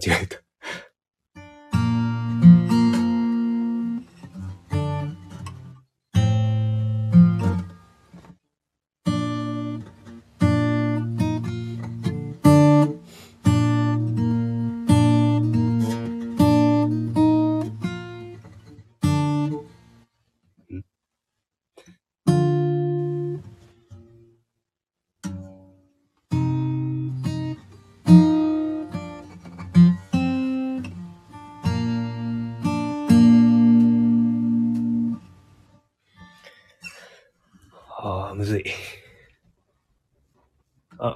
違えた。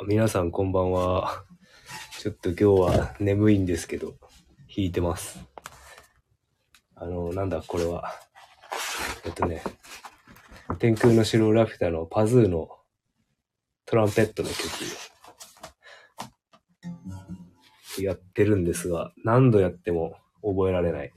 皆さんこんばんは。ちょっと今日は眠いんですけど、弾いてます。あの、なんだこれは。えっとね、天空の城ラピュタのパズーのトランペットの曲やってるんですが、何度やっても覚えられない。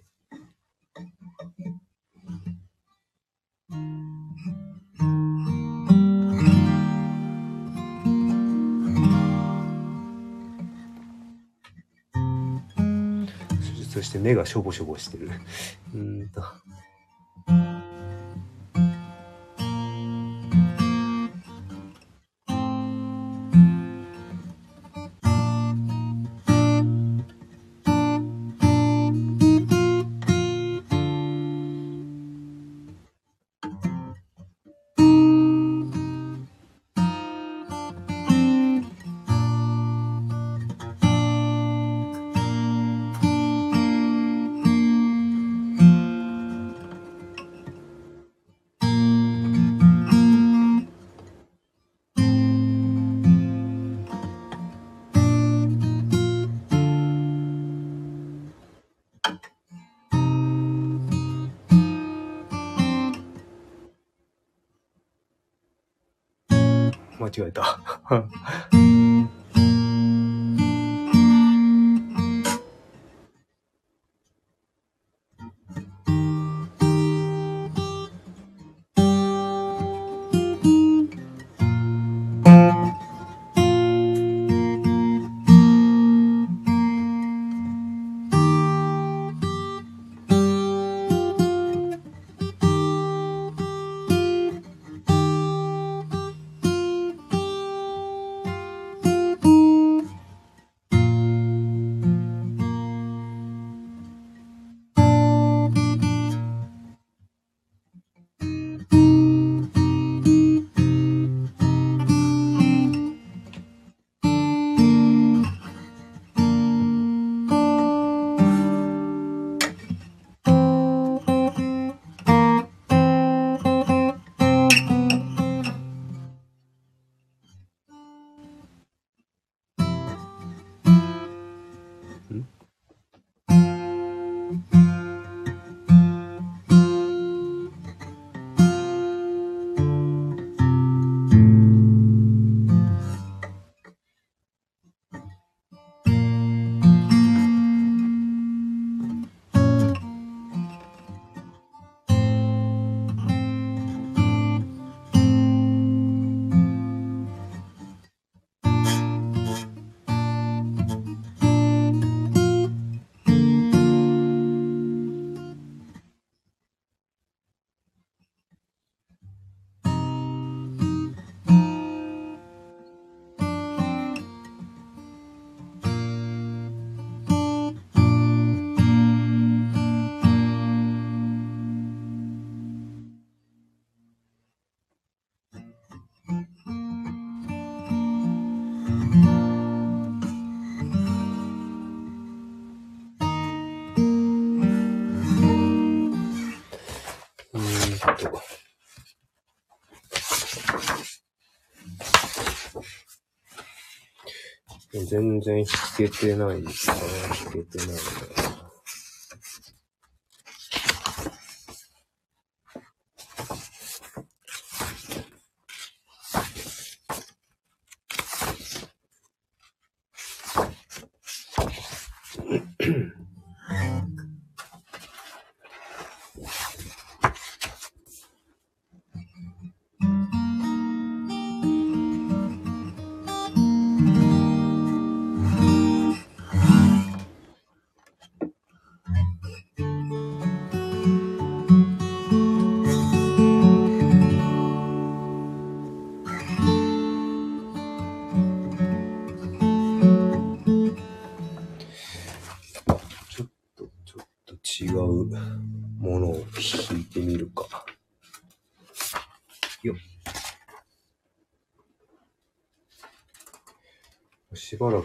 そして目がしょぼしょぼしてる。うんと。間違えた。全然弾けてないですね。弾けてないね。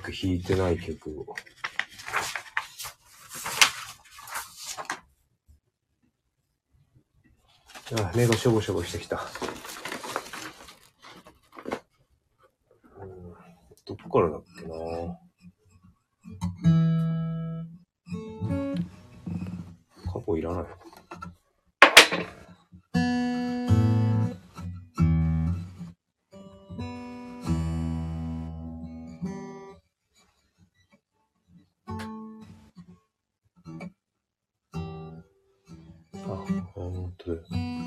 く弾いてない曲を。あ、目がしょぼしょぼしてきた。ほ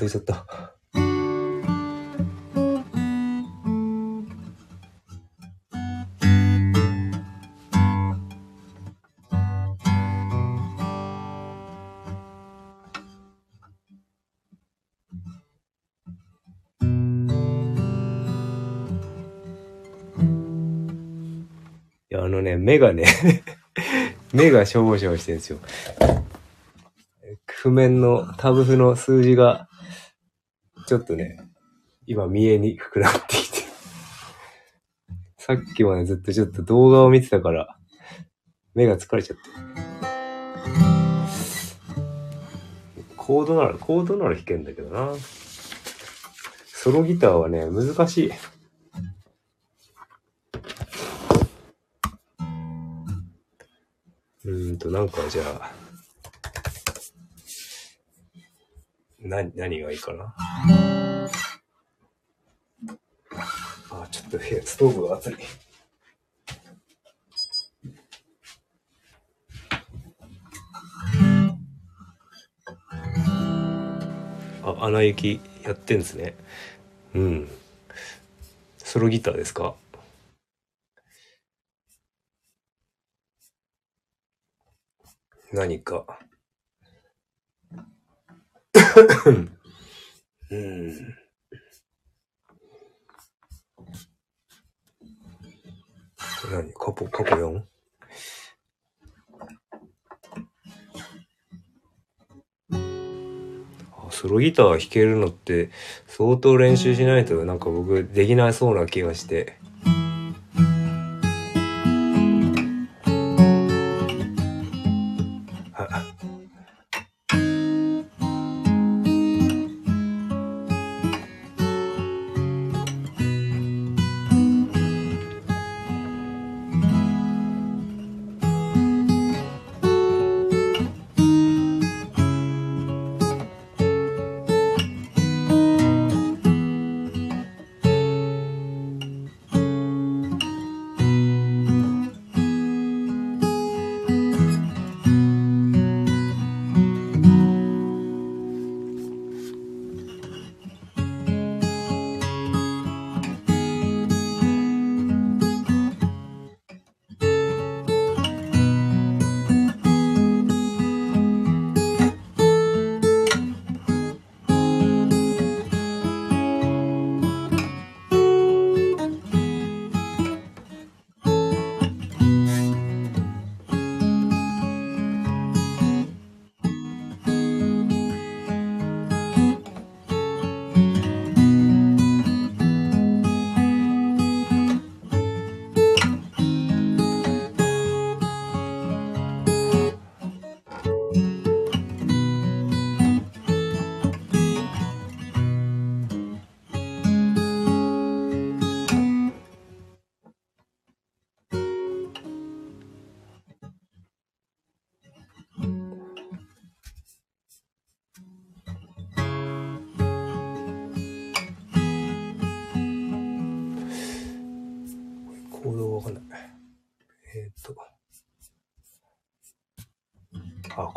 忘れちゃった。あのね、目がね、目がしょぼしょぼしてるんですよ。譜面のタブ譜の数字が、ちょっとね、今見えにくくなってきて。さっきまでずっとちょっと動画を見てたから、目が疲れちゃって。コードなら、コードなら弾けんだけどな。ソロギターはね、難しい。うんと、なんかじゃあ、な、何がいいかな？あ、ちょっと部屋、ストーブが熱い。あ、穴行きやってんですね。うん。ソロギターですか？何か。うん。何？カポ、カポ 4? あソロギター弾けるのって相当練習しないとなんか僕できなそうな気がして。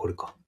これか。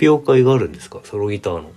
発表会があるんですか？ソロギターの。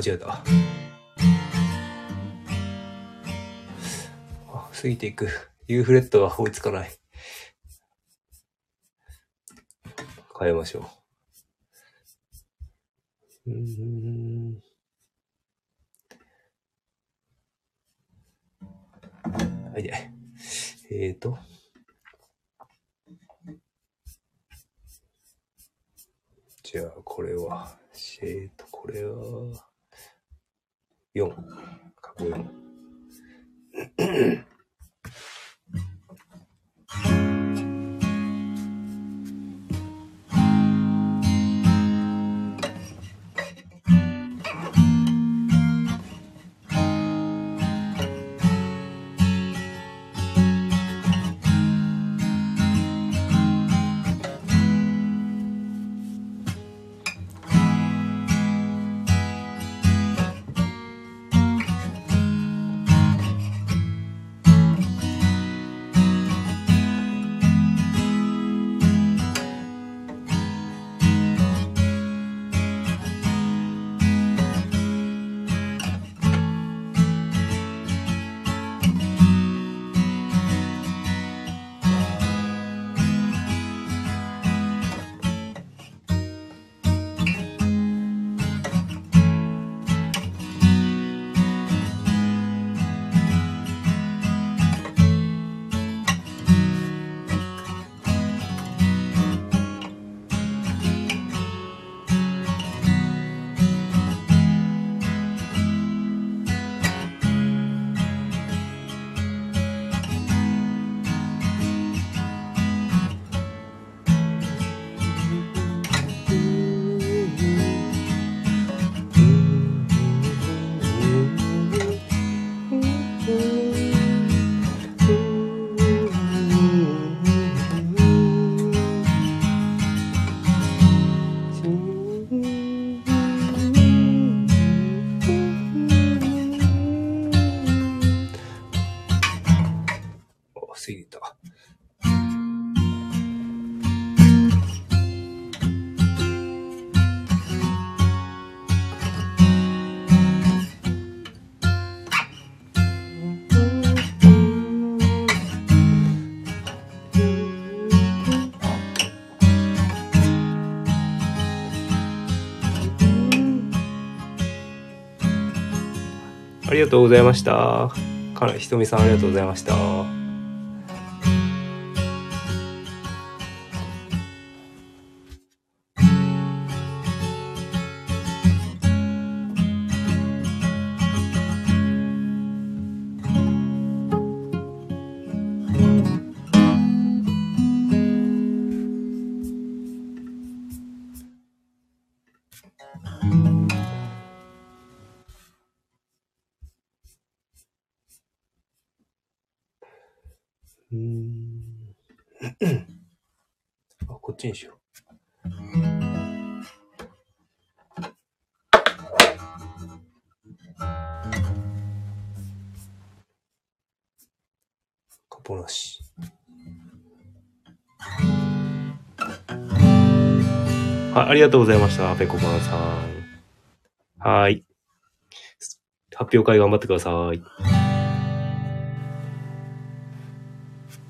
間違えた。あ、過ぎていく。ユーフレットが追いつかない。変えましょう。うん。はいで。えーと。じゃあ、これは、えーと、これは、4。過去4。ありがとうございました。かなひとみさんありがとうございました。あ、こっちにしよう。カポなし。あありがとうございました。ペコパンさん。はい。発表会頑張ってください。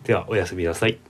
では、おやすみなさい。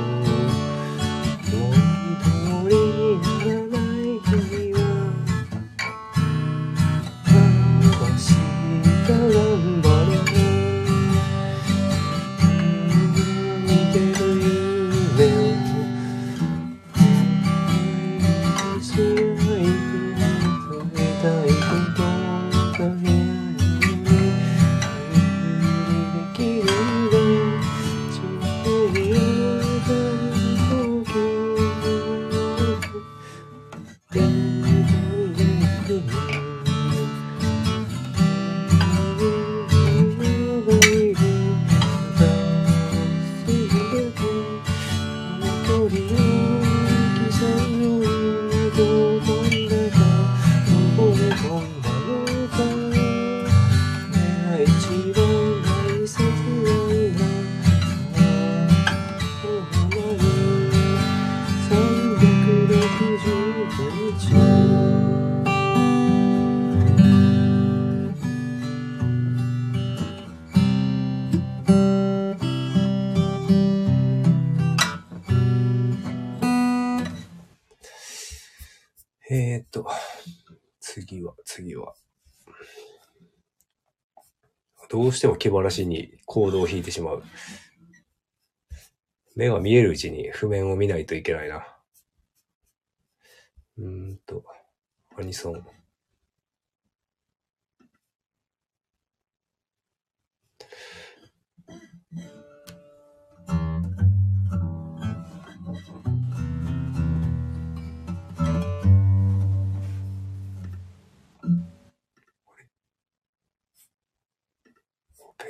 えーっと、次は、次は。どうしても気晴らしに行動を引いてしまう。目が見えるうちに譜面を見ないといけないな。うーんと、アニソン。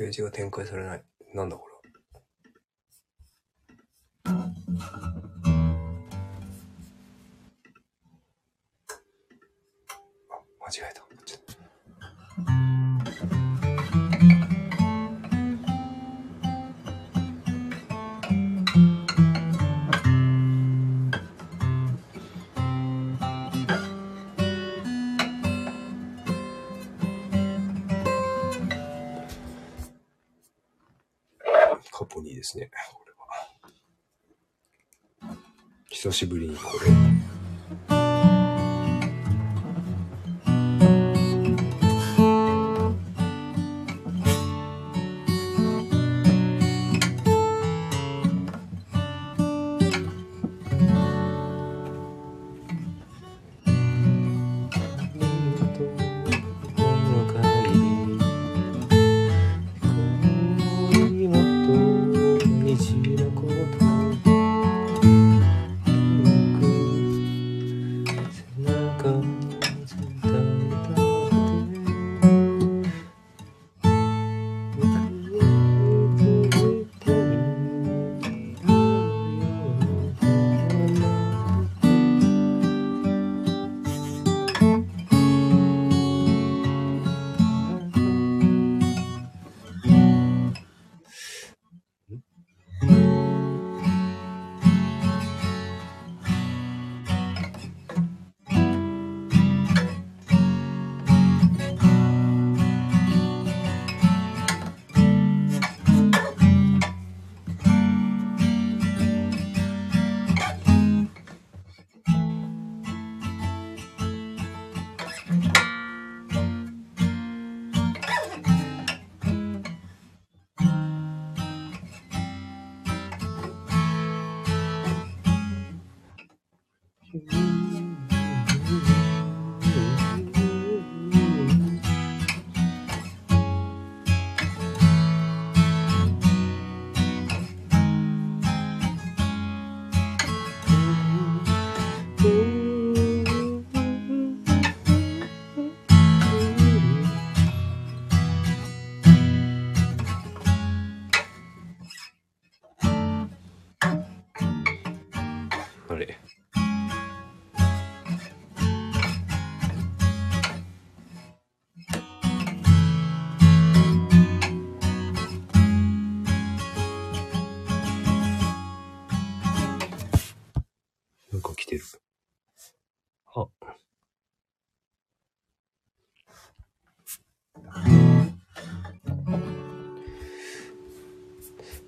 ページが展開されない。なんだこれは。あ、間違えた。ですね。これは。久しぶりにこれ。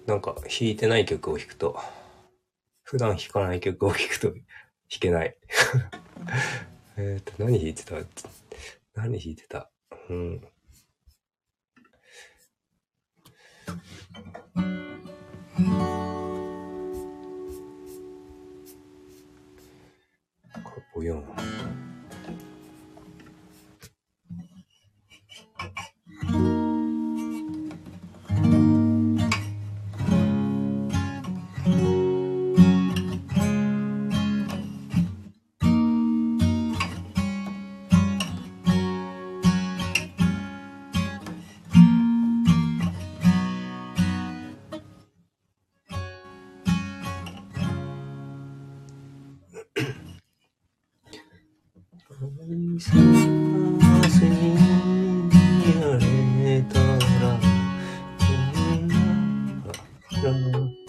なんか弾いてない曲を弾くと、普段弾かない曲を弾くと弾けない えっと、何弾いてた？何弾いてた？うん。かれ、ボヨ。Nation.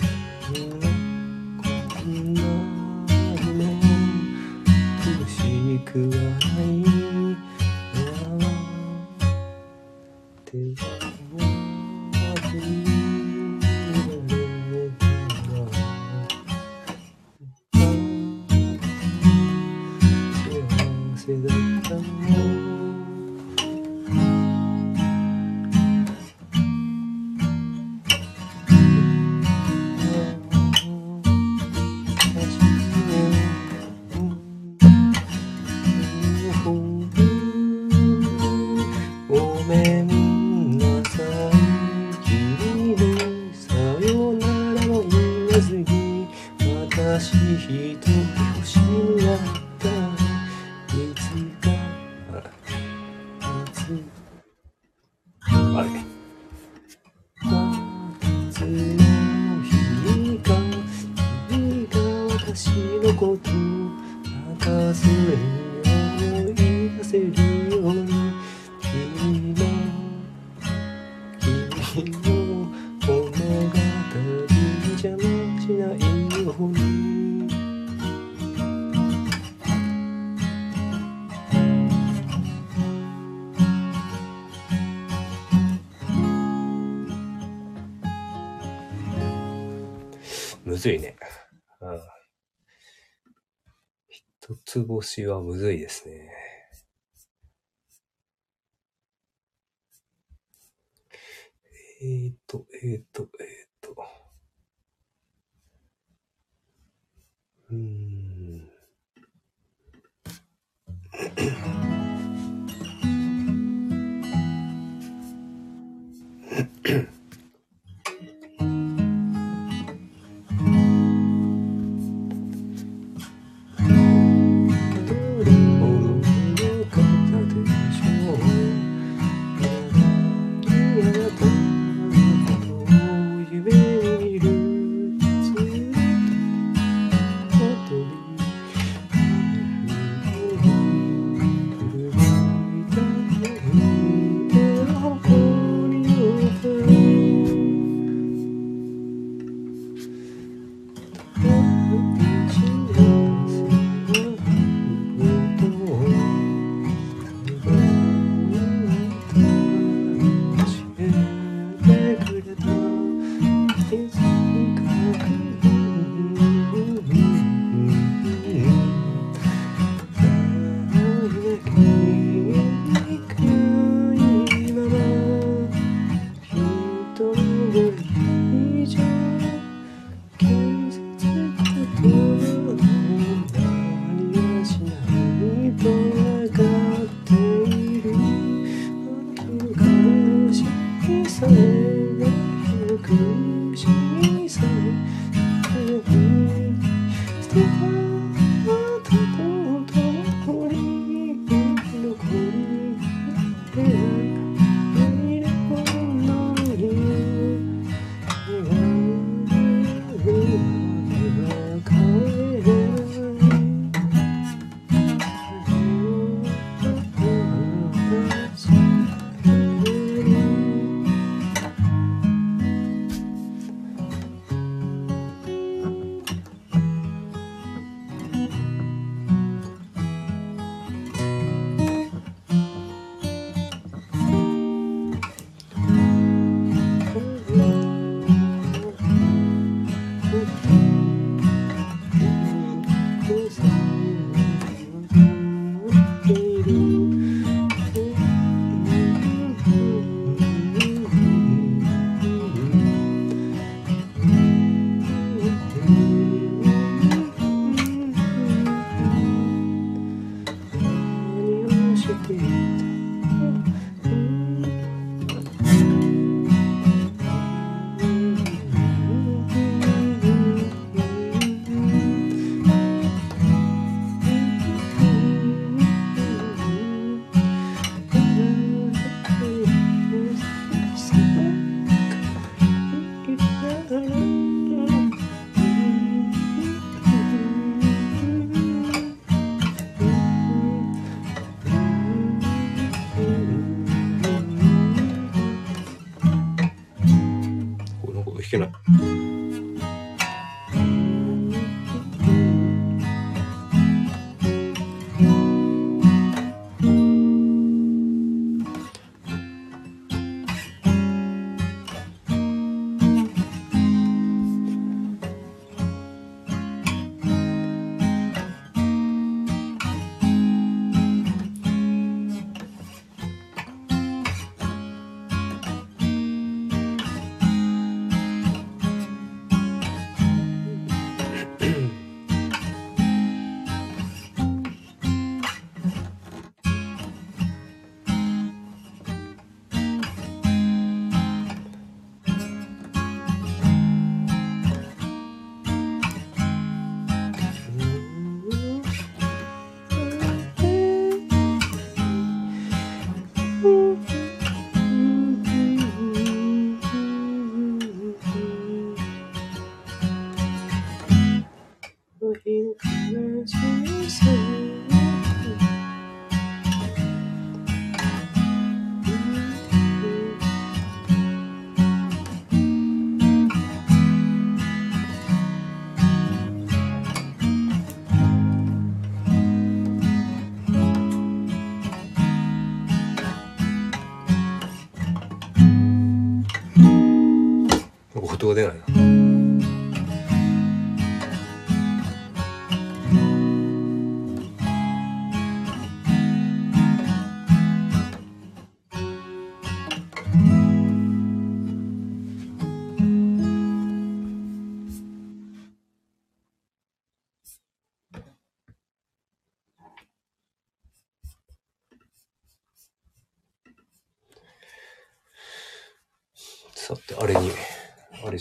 ずいね。うん。一つ星はむずいですね。えーと、えーと、えーと。うん。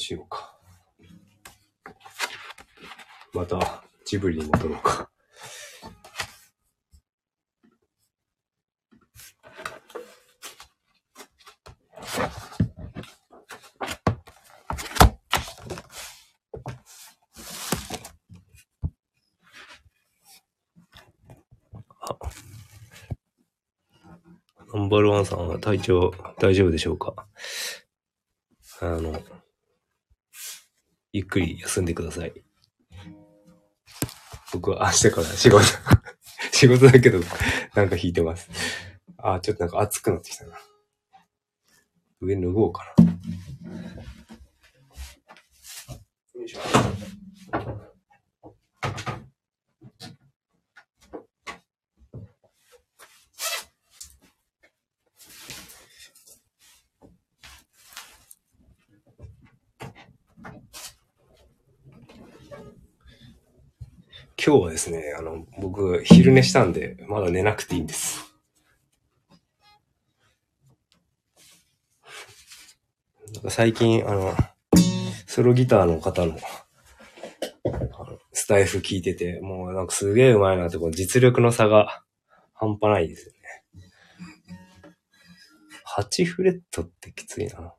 しようか。また、ジブリに戻ろうか。あナンバーワンさんは体調大丈夫でしょうかあの、ゆっくり休んでください。僕は明日から仕事、仕事だけど、なんか弾いてます。あ、ちょっとなんか暑くなってきたな。上脱ごうかな。今日はですね、あの、僕、昼寝したんで、まだ寝なくていいんです。なんか最近、あの、ソロギターの方の、あのスタイフ聞いてて、もうなんかすげえ上手いなって、こう実力の差が半端ないですよね。8フレットってきついな。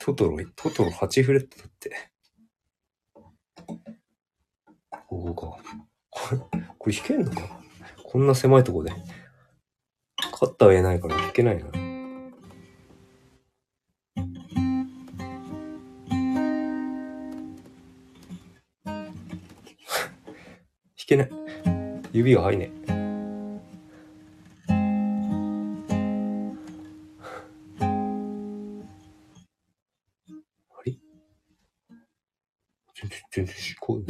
トトロ、トトロ8フレットって。ここか。これ、これ弾けんのかこんな狭いとこで。カッター言えないから弾けないな。弾けない。指が入んねえ。あれ？全然、全然しこう。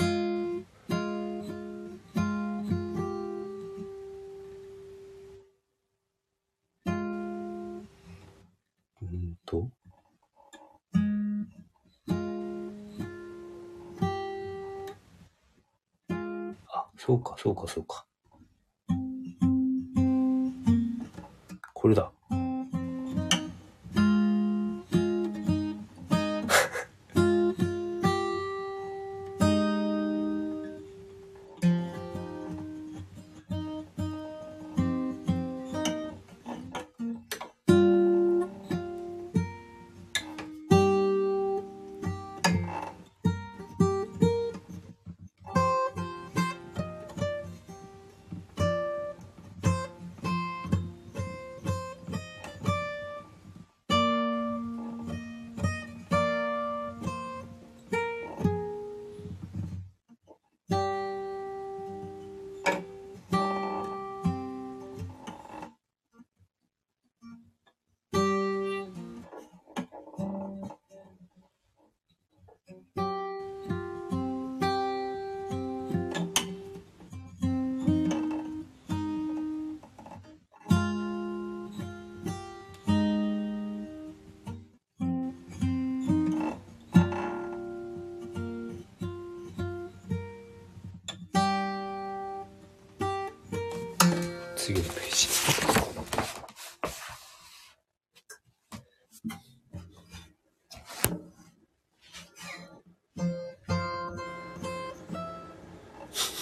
そうか、そうか。これだ。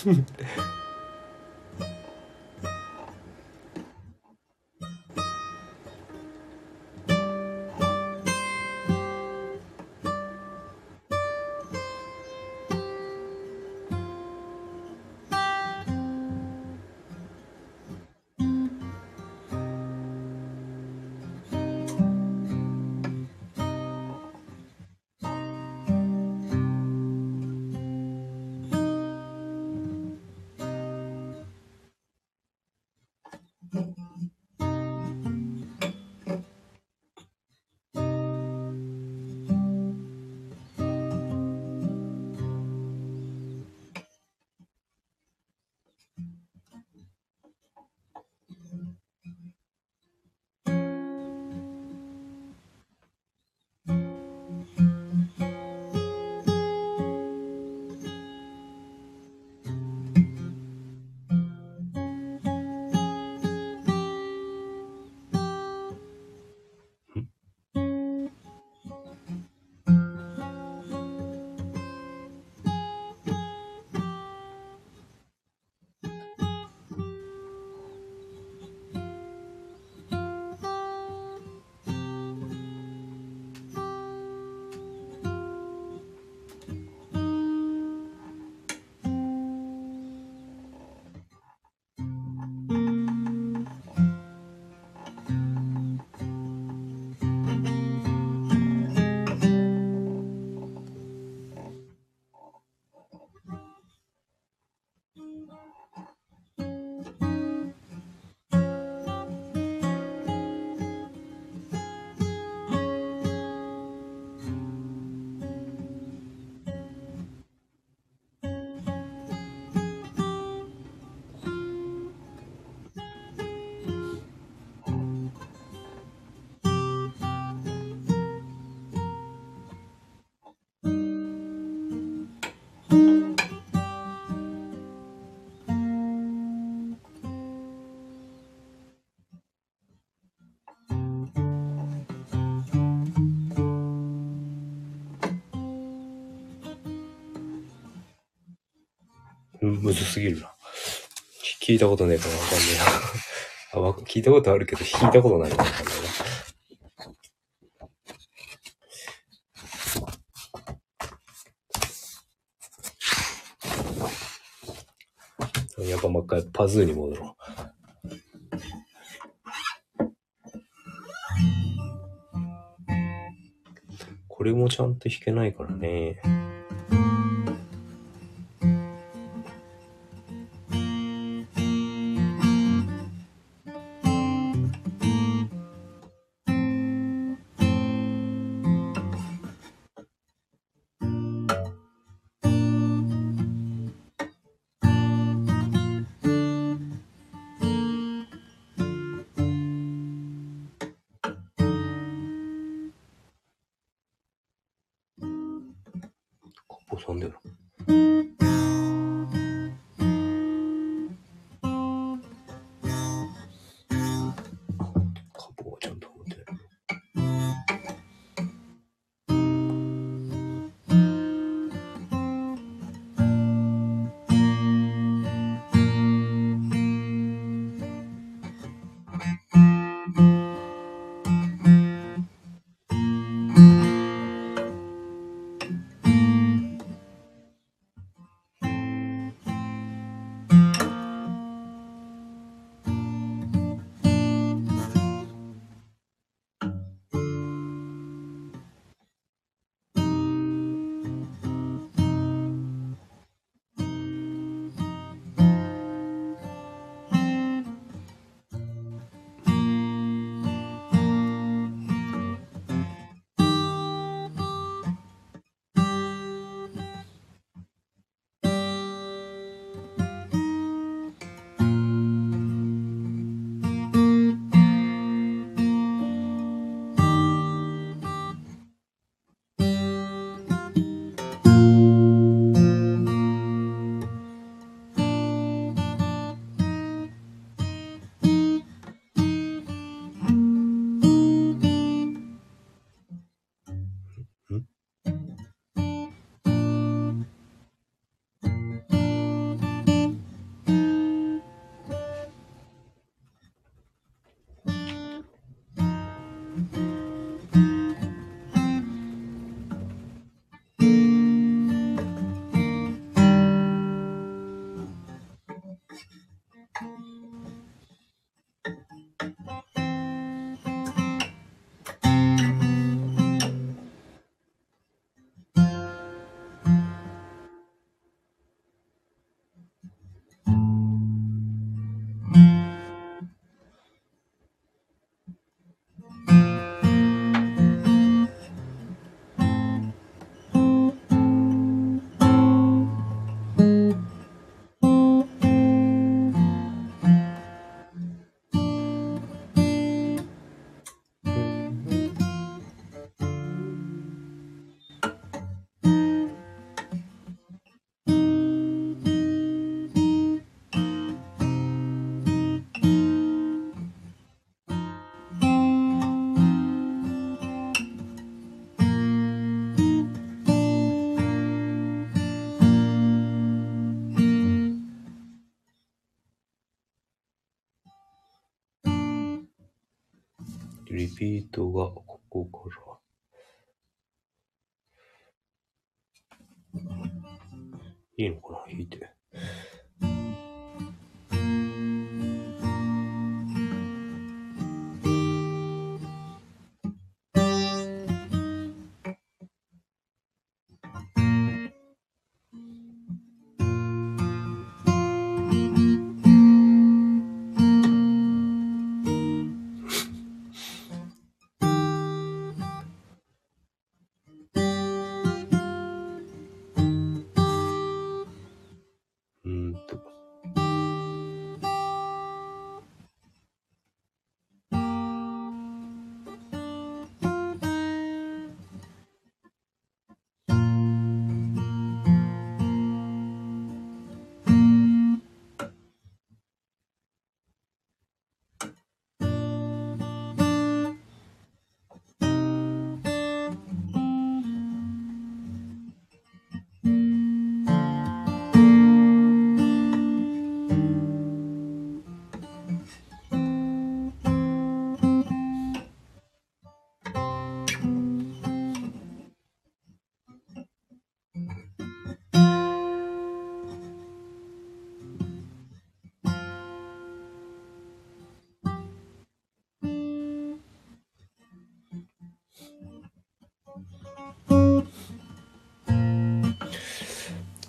えっ?むずすぎるな。聞いたことねえからわかんねえな。あ聞いたことあるけど、弾いたことないからわかんないな。やっぱもう一回パズーに戻ろう。これもちゃんと弾けないからね。カリピートがここから。いいのかな？弾いて。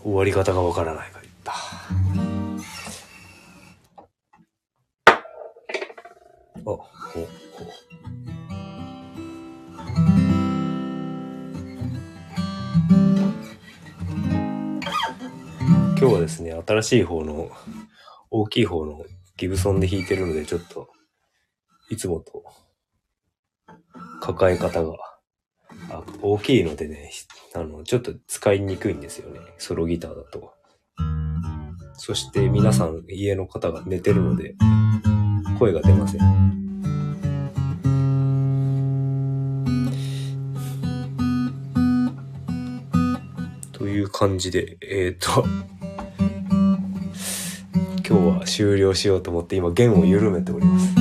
終わり方がわからないから言った。あ、ほ、ほ。今日はですね、新しい方の、大きい方のギブソンで弾いてるので、ちょっと、いつもと、抱え方が、あ大きいのでね、あの、ちょっと使いにくいんですよね。ソロギターだと。そして皆さん家の方が寝てるので、声が出ません。という感じで、えっ、と、今日は終了しようと思って今弦を緩めております。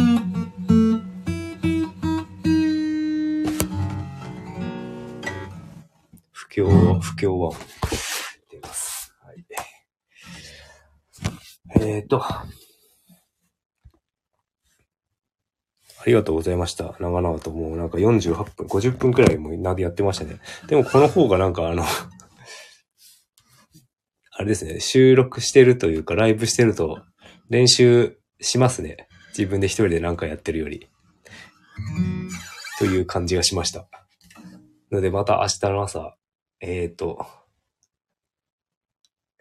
不協、不協和音出ます。はい。えっ、と、ありがとうございました。長々ともうなんか48分、50分くらいもなでやってましたね。でもこの方がなんかあの、あれですね、収録してるというかライブしてると練習しますね。自分で一人でなんかやってるより。という感じがしました。のでまた明日の朝、えっ、ー、と、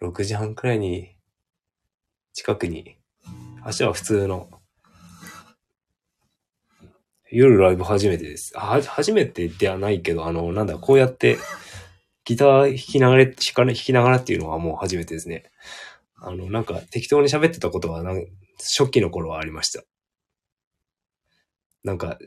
6時半くらいに、近くに、明日は普通の、夜ライブ初めてです。あ、初めてではないけど、あの、なんだ、こうやって、ギター弾きながら、弾か弾きながらっていうのはもう初めてですね。あの、なんか適当に喋ってたことはなん、初期の頃はありました。なんか、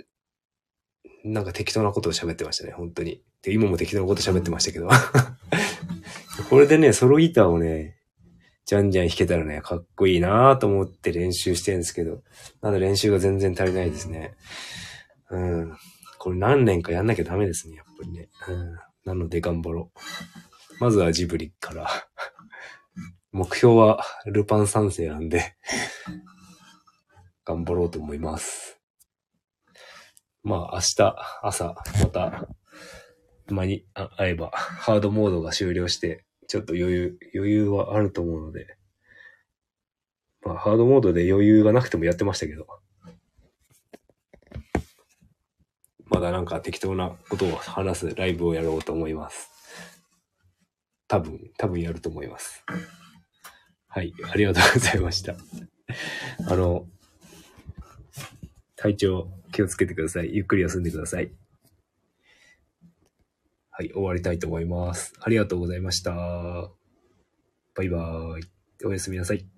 なんか適当なことを喋ってましたね、本当に。で、今も適当なこと喋ってましたけど。これでね、ソロギターをね、じゃんじゃん弾けたらね、かっこいいなぁと思って練習してるんですけど、まだ練習が全然足りないですね。うん。これ何年かやんなきゃダメですね、やっぱりね。うん。なので頑張ろう。まずはジブリから。目標はルパン三世なんで、頑張ろうと思います。まあ明日朝また間にあ会えばハードモードが終了してちょっと余裕、余裕はあると思うので、まあハードモードで余裕がなくてもやってましたけど、まだなんか適当なことを話すライブをやろうと思います。多分、多分やると思います。はい、ありがとうございました。あの、体調気をつけてください。ゆっくり休んでください。はい、終わりたいと思います。ありがとうございました。バイバーイ。おやすみなさい。